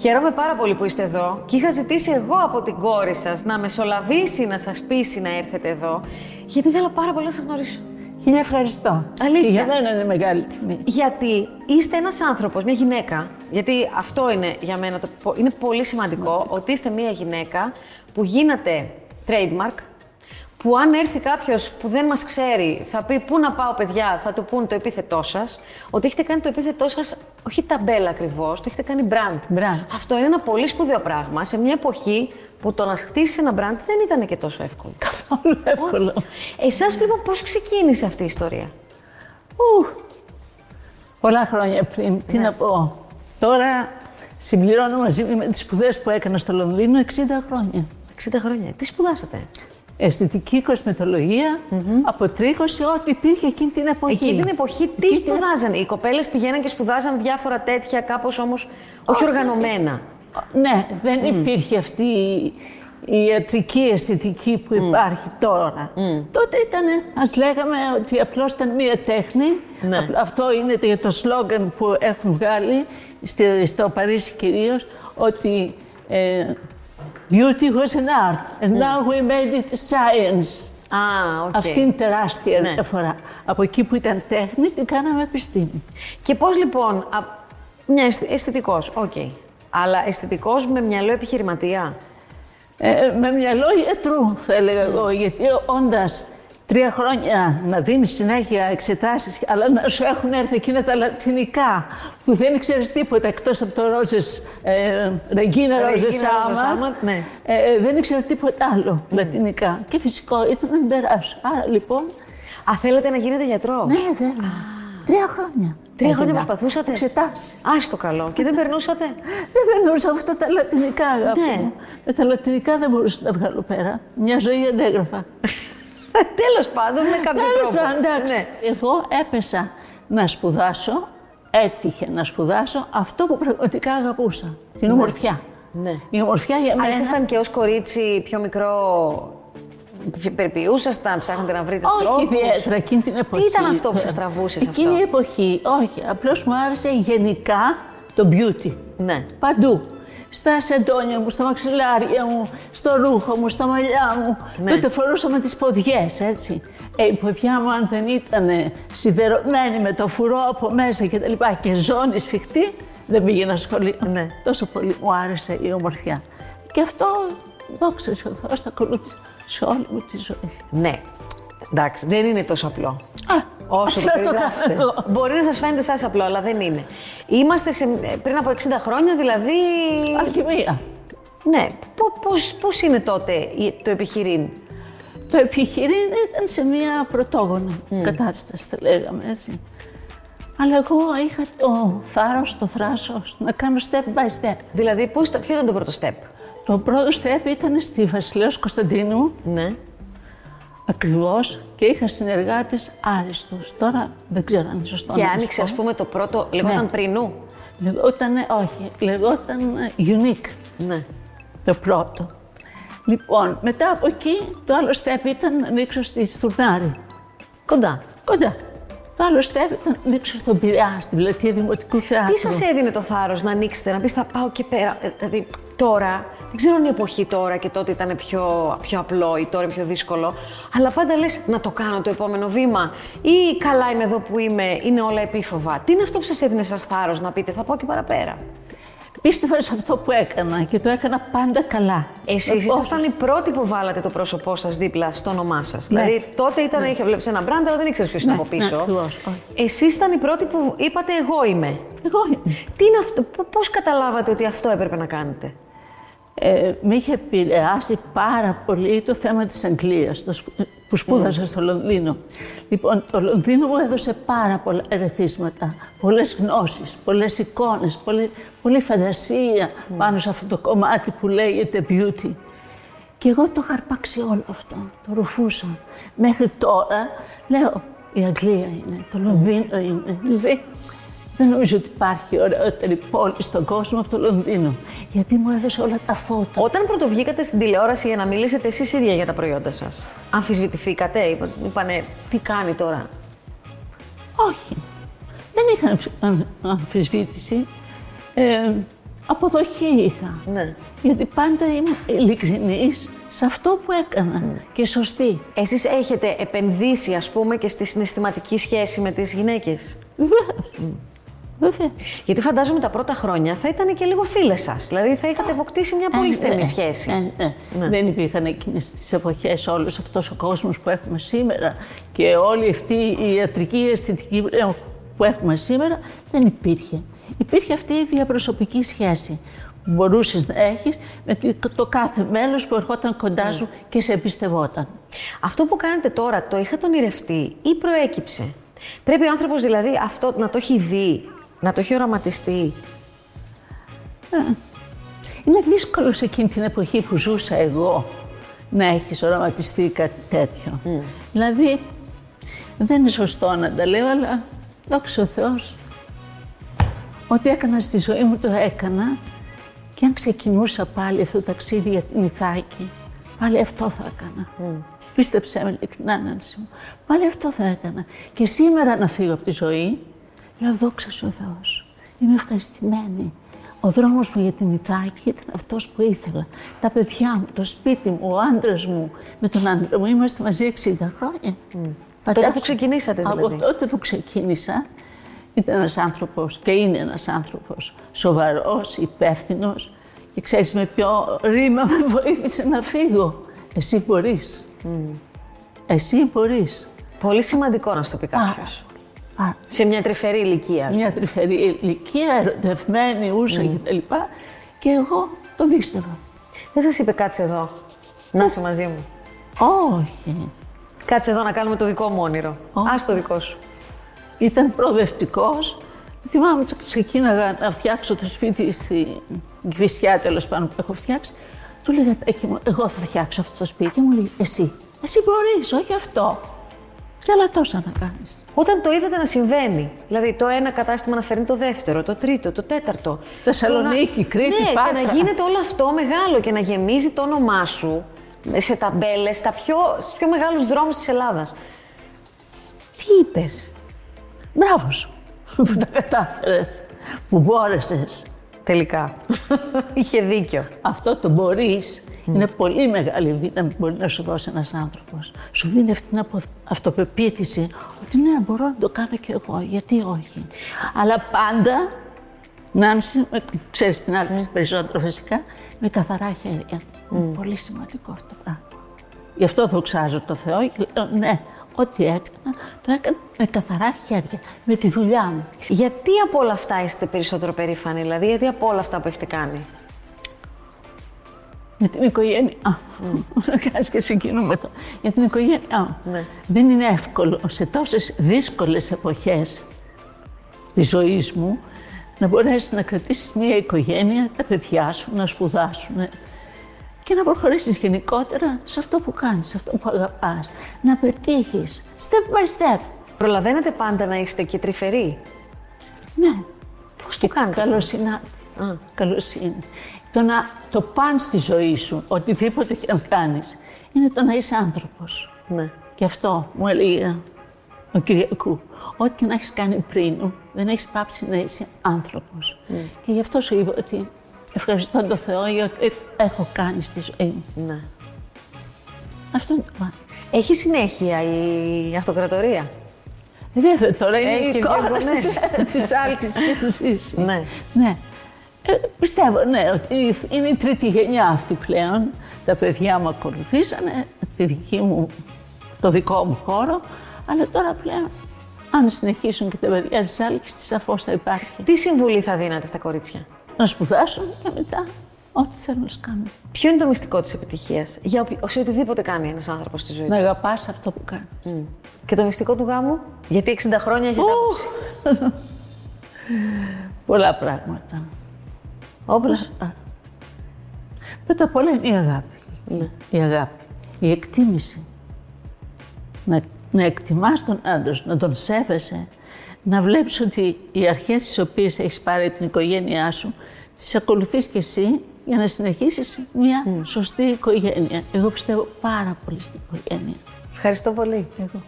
Χαίρομαι πάρα πολύ που είστε εδώ και είχα ζητήσει εγώ από την κόρη σας να μεσολαβήσει, να σας πείσει να έρθετε εδώ, γιατί ήθελα πάρα πολύ να σας γνωρίσω. Χίλια ευχαριστώ. Αλήθεια. Και για μένα είναι μεγάλη τιμή. Γιατί είστε ένας άνθρωπος, μια γυναίκα, γιατί αυτό είναι για μένα, το, πο- είναι πολύ σημαντικό, ότι είστε μια γυναίκα που γίνατε trademark, που αν έρθει κάποιος που δεν μας ξέρει, θα πει πού να πάω, παιδιά, θα του πούν το επίθετό σας. Ότι έχετε κάνει το επίθετό σας, όχι ταμπέλα ακριβώς, το έχετε κάνει brand. Brand. Αυτό είναι ένα πολύ σπουδαίο πράγμα σε μια εποχή που το να χτίσεις ένα brand δεν ήταν και τόσο εύκολο. Καθόλου εύκολο. Εσάς λοιπόν, πώς ξεκίνησε αυτή η ιστορία; Ου, πολλά χρόνια πριν, τι να πω. Τώρα συμπληρώνω μαζί με τις σπουδές που έκανα στο Λονδίνο 60 χρόνια. 60 χρόνια. Τι σπουδάσατε; Αισθητική κοσμετολογία, αποτρίχωση, ό,τι υπήρχε εκείνη την εποχή. Εκείνη την εποχή τι Εκείνη την- σπουδάζανε; Οι κοπέλες πηγαίναν και σπουδάζαν διάφορα τέτοια, κάπως όμως όχι Όχι, οργανωμένα. Ναι, δεν υπήρχε αυτή η- η ιατρική αισθητική που υπάρχει τώρα. Τότε ήταν, ας λέγαμε ότι απλώς ήταν μία τέχνη. Ναι. Απ- Αυτό είναι το- το σλόγκαν που έχουν βγάλει στη- στο Παρίσι κυρίως, ότι ε, beauty was an art and now we made it science. Α, οκ. Αυτή είναι τεράστια Ναι. διαφορά. Από εκεί που ήταν τέχνη, την κάναμε επιστήμη. Και πώς λοιπόν. Α, μια αισθητικός, οκ. Αλλά αισθητικός με μυαλό επιχειρηματία; Ε, με μυαλό γιατρού, θα έλεγα εγώ, γιατί όντας τρία χρόνια να δίνεις συνέχεια εξετάσεις, αλλά να σου έχουν έρθει εκείνα τα λατινικά, που δεν ήξερε τίποτα εκτός από το rosas, ε, Regina rosas Regina rosas amat, amat, ναι. ε, δεν ήξερε τίποτα άλλο λατινικά. Και φυσικό ήταν να μην περάσω. Άρα λοιπόν, Α, θέλετε να γίνετε γιατρός; ναι βέβαια, τρία χρόνια. Τρία χρόνια Έδινα προσπαθούσατε; Εξετάσεις. Α, το καλό. Και δεν περνούσατε; Δεν περνούσα αυτά τα λατινικά, αγάπη Ναι. μου. Με τα λατινικά δεν μπορούσα να τα βγάλω πέρα. Μια ζωή αντέγραφα. Τέλος πάντων, με κάποιο Τέλος τρόπο. πάντων, εντάξει. Ναι. Εγώ έπεσα να σπουδάσω, έτυχε να σπουδάσω αυτό που πραγματικά αγαπούσα. Την ομορφιά. Ναι. Η ομορφιά για Α, μένα. ήσασταν και ως κορίτσι πιο μικρό. Περιποιούσασταν, ψάχνετε να βρείτε Όχι τρόπους; ιδιαίτερα εκείνη την εποχή. ήταν αυτό που σας τραβούσες σε Εκείνη αυτό; η εποχή, όχι. Απλώς μου άρεσε γενικά το beauty. Ναι. Παντού. Στα σεντόνια μου, στα μαξιλάρια μου, στο ρούχο μου, στα μαλλιά μου. Ναι. Τότε φορούσαμε τις ποδιές, έτσι. Ε, η ποδιά μου αν δεν ήταν σιδερωμένη με το φουρό από μέσα και τα λοιπά και ζώνη σφιχτή, δεν πήγαινα σχολείο. Ναι. Τόσο πολύ μου άρεσε η ομορφιά. Και αυτό, δόξα σε ο Θεός, το ακολούθησα σε όλη μου τη ζωή. Ναι. Εντάξει, δεν είναι τόσο απλό. Α, Όσο το απλά το περιγράφετε. κάνω εγώ. Μπορεί να σας φαίνεται σαν απλό, αλλά δεν είναι. Είμαστε σε, πριν από 60 χρόνια, δηλαδή. Αλχημία. Ναι. Πώς πώς είναι τότε η- το επιχειρήν; Το επιχειρήν ήταν σε μια πρωτόγονη κατάσταση, θα λέγαμε έτσι. Αλλά εγώ είχα το θάρρος, το θράσος να κάνω step by step. Δηλαδή, πώς, ήταν- ποιο ήταν το πρώτο step; Το πρώτο step ήταν στη Βασιλέως Κωνσταντίνου, Ναι. Ακριβώς, και είχα συνεργάτες άριστους. Τώρα δεν ξέρω αν είναι σωστό Και να άνοιξε, σου ας πούμε, το πρώτο. Λεγόταν Ναι. πρινού. πω. Λεγόταν, όχι, λεγόταν unique. Ναι. το πρώτο. Λοιπόν, μετά από εκεί το άλλο step ήταν να ανοίξω στη Στουρνάρη. Κοντά. Κοντά. Το άλλο step ήταν να ανοίξω στον Πειραιά, στην πλατεία Δημοτικού Θεάτρου. Τι σας έδινε το θάρρος να ανοίξετε, να πεις θα πάω και πέρα. Ε, Δηλαδή, τώρα, δεν ξέρω αν η εποχή τώρα και τότε ήταν πιο, πιο απλό ή τώρα είναι πιο δύσκολο, αλλά πάντα λες να το κάνω το επόμενο βήμα. Ή καλά είμαι εδώ που είμαι, είναι όλα επίφοβα. Τι είναι αυτό που σας έδινε σα θάρρος να πείτε, θα πάω και παραπέρα; Πίστευα σε αυτό που έκανα και το έκανα πάντα καλά. Εσείς Με ήσασταν πόσους- οι πρώτοι που βάλατε το πρόσωπό σας δίπλα στο όνομά σας. Δηλαδή, τότε ήταν, είχε βλέπεις ένα μπραντ, αλλά δεν ήξερες ποιος ήταν Ναι, από πίσω. ναι, ακριβώς, όχι. Εσείς ήταν οι πρώτοι που είπατε, Εγώ είμαι. Εγώ είμαι. Τι είναι αυτό, πώς καταλάβατε ότι αυτό έπρεπε να κάνετε; Ε, με είχε επηρεάσει πάρα πολύ το θέμα της Αγγλίας το σπου- που σπούδασα στο Λονδίνο. Λοιπόν, το Λονδίνο μου έδωσε πάρα πολλά ερεθίσματα, πολλές γνώσεις, πολλές εικόνες, πολλή, πολλή φαντασία πάνω σε αυτό το κομμάτι που λέγεται beauty. Και εγώ το είχα αρπάξει όλο αυτό, το ρουφούσα. Μέχρι τώρα λέω, η Αγγλία είναι, το Λονδίνο είναι. Δηλαδή, δεν νομίζω ότι υπάρχει ωραιότερη πόλη στον κόσμο από το Λονδίνο. Γιατί μου έδωσε όλα τα φώτα. Όταν πρωτοβγήκατε στην τηλεόραση για να μιλήσετε εσείς ίδια για τα προϊόντα σας, αμφισβητηθήκατε, είπα- είπανε τι κάνει τώρα; Όχι. Δεν είχα αμφι- αμ- αμφισβήτηση. Ε, αποδοχή είχα. Ναι. Γιατί πάντα είμαι ειλικρινής σε αυτό που έκανα και σωστή. Εσείς έχετε επενδύσει, ας πούμε, και στη συναισθηματική σχέση με τις γυναίκες; Βέβαια. Βέβαια. Γιατί φαντάζομαι τα πρώτα χρόνια θα ήταν και λίγο φίλες σας. Δηλαδή θα είχατε αποκτήσει μια πολύ Ε, στενή ναι, σχέση. ε, ναι. Δεν υπήρχαν εκείνες τις εποχές όλος αυτός ο κόσμος που έχουμε σήμερα και όλη αυτή η ιατρική αισθητική πλέον που έχουμε σήμερα δεν υπήρχε. Υπήρχε αυτή η διαπροσωπική σχέση που μπορούσες να έχεις με το κάθε μέλος που ερχόταν κοντά σου και σε εμπιστευόταν. Αυτό που κάνετε τώρα, το είχατε ονειρευτεί ή προέκυψε; Πρέπει ο άνθρωπος δηλαδή αυτό να το έχει δει, να το έχει οραματιστεί. Είναι δύσκολο σε εκείνη την εποχή που ζούσα εγώ να έχεις οραματιστεί κάτι τέτοιο. Δηλαδή, δεν είναι σωστό να τα λέω, αλλά δόξα ο Θεός, ό,τι έκανα στη ζωή μου το έκανα και αν ξεκινούσα πάλι αυτό το ταξίδι για την Ιθάκη, πάλι αυτό θα έκανα. Πίστεψέ με ειλικρινά, Νάνση μου. Πάλι αυτό θα έκανα. Και σήμερα να φύγω από τη ζωή, λέω δόξα σου ο Θεός. Είμαι ευχαριστημένη. Ο δρόμος μου για την Ιθάκη ήταν αυτός που ήθελα. Τα παιδιά μου, το σπίτι μου, ο άντρας μου, με τον άντρα μου είμαστε μαζί 60 χρόνια. Φαντάσου- που ξεκινήσατε, Από δηλαδή. τότε που ξεκίνησα, ήταν ένας άνθρωπος και είναι ένας άνθρωπος σοβαρός, υπεύθυνος και ξέρεις με ποιο ρήμα με βοήθησε να φύγω. Εσύ μπορείς. Εσύ μπορείς. Πολύ σημαντικό να σου το πει κάποιος. Πάρα. Σε μια τρυφερή ηλικία. Μια τρυφερή ηλικία, ερωτευμένη, ούσα κτλ. Και εγώ το δίστευα. Δεν σας είπε κάτσε εδώ, να είσαι μαζί μου. Όχι. Κάτσε εδώ να κάνουμε το δικό μου όνειρο. Όχι. Ας το δικό σου. Ήταν προοδευτικός. Θυμάμαι ότι ξεκίναγα να φτιάξω το σπίτι στην Κηφισιά, τέλος πάντων που έχω φτιάξει. Του λέγα, «Τάκη μου, εγώ θα φτιάξω αυτό το σπίτι. Και μου λέει, εσύ. Εσύ μπορείς, όχι αυτό. Και άλλα τόσα να κάνεις. Όταν το είδατε να συμβαίνει, δηλαδή το ένα κατάστημα να φέρνει το δεύτερο, το τρίτο, το τέταρτο. Θεσσαλονίκη, Το να- Κρήτη, ναι, και Πάτρα. να γίνεται όλο αυτό μεγάλο και να γεμίζει το όνομά σου σε ταμπέλες, στα πιο, στους πιο μεγάλους δρόμους της Ελλάδας. Τι είπες, Μπράβο σου που τα κατάφερες, που μπόρεσες. τελικά. Είχε δίκιο. Αυτό το μπορείς είναι πολύ μεγάλη δύναμη που μπορεί να σου δώσει ένας άνθρωπος. Σου δίνει αυτή την απο- αυτοπεποίθηση ότι ναι, μπορώ να το κάνω κι εγώ, γιατί όχι. Αλλά πάντα, Νάνση, με- ξέρεις την άλλη περισσότερο φυσικά, με καθαρά χέρια. Είναι πολύ σημαντικό αυτό το πράγμα. Γι' αυτό δοξάζω το Θεό και λέω ναι, ό,τι έκανα, το έκανα με καθαρά χέρια, με τη δουλειά μου. Γιατί από όλα αυτά είστε περισσότερο περήφανοι, δηλαδή, γιατί από όλα αυτά που έχετε κάνει; Με την οικογένειά μου. Να κάνεις και συγκινούμε το. Για την οικογένειά μου. Ναι. Δεν είναι εύκολο σε τόσες δύσκολες εποχές της ζωής μου να μπορέσεις να κρατήσεις μια οικογένεια, τα παιδιά σου, να σπουδάσουν και να προχωρήσεις γενικότερα σε αυτό που κάνεις, σε αυτό που αγαπάς. Να πετύχεις step by step. Προλαβαίνετε πάντα να είστε και τρυφεροί; Ναι. Πώς το κάνετε. Καλοσυνάτη. Α. Καλοσύνη. Το να το παν στη ζωή σου, οτιδήποτε και αν κάνεις, είναι το να είσαι άνθρωπος. Ναι. Και αυτό μου έλεγε ο Κυριακού. Ό,τι και να έχεις κάνει πριν, δεν έχεις πάψει να είσαι άνθρωπος. Και γι' αυτό σου είπα ότι ευχαριστώ τον Θεό για ό,τι έχω κάνει στη ζωή μου. ναι. Αυτό είναι το πάνω. Έχει συνέχεια η αυτοκρατορία; Ε, Βέβαια, τώρα είναι Έχει η και εικόνα διαγωνές. της, της άλκης και του ζήσει. Ναι. ναι. Ε, πιστεύω, ναι, ότι είναι η τρίτη γενιά αυτή πλέον. Τα παιδιά μου ακολουθήσανε τη δική μου, το δικό μου χώρο, αλλά τώρα πλέον, αν συνεχίσουν και τα παιδιά της άλκης, σαφώς θα υπάρχει. Τι συμβουλή θα δίνατε στα κορίτσια; Να σπουδάσουν και μετά ό,τι θέλουν να σου κάνουν. Ποιο είναι το μυστικό της επιτυχίας; Για οποι- σε οτιδήποτε κάνει ένας άνθρωπος στη ζωή Να του. αγαπάς αυτό που κάνεις. Και το μυστικό του γάμου, γιατί 60 χρόνια έχετε άποψη. Πολλά πράγματα. Όπως. Πρώτα απ' όλα είναι η αγάπη. Ναι. Η αγάπη. Η εκτίμηση. Να, να εκτιμάς τον άντρα σου, να τον σέβεσαι, να βλέπεις ότι οι αρχές τις οποίες έχεις πάρει την οικογένειά σου, τις ακολουθείς και εσύ για να συνεχίσεις μια σωστή οικογένεια. Εγώ πιστεύω πάρα πολύ στην οικογένεια. Ευχαριστώ πολύ. Εγώ.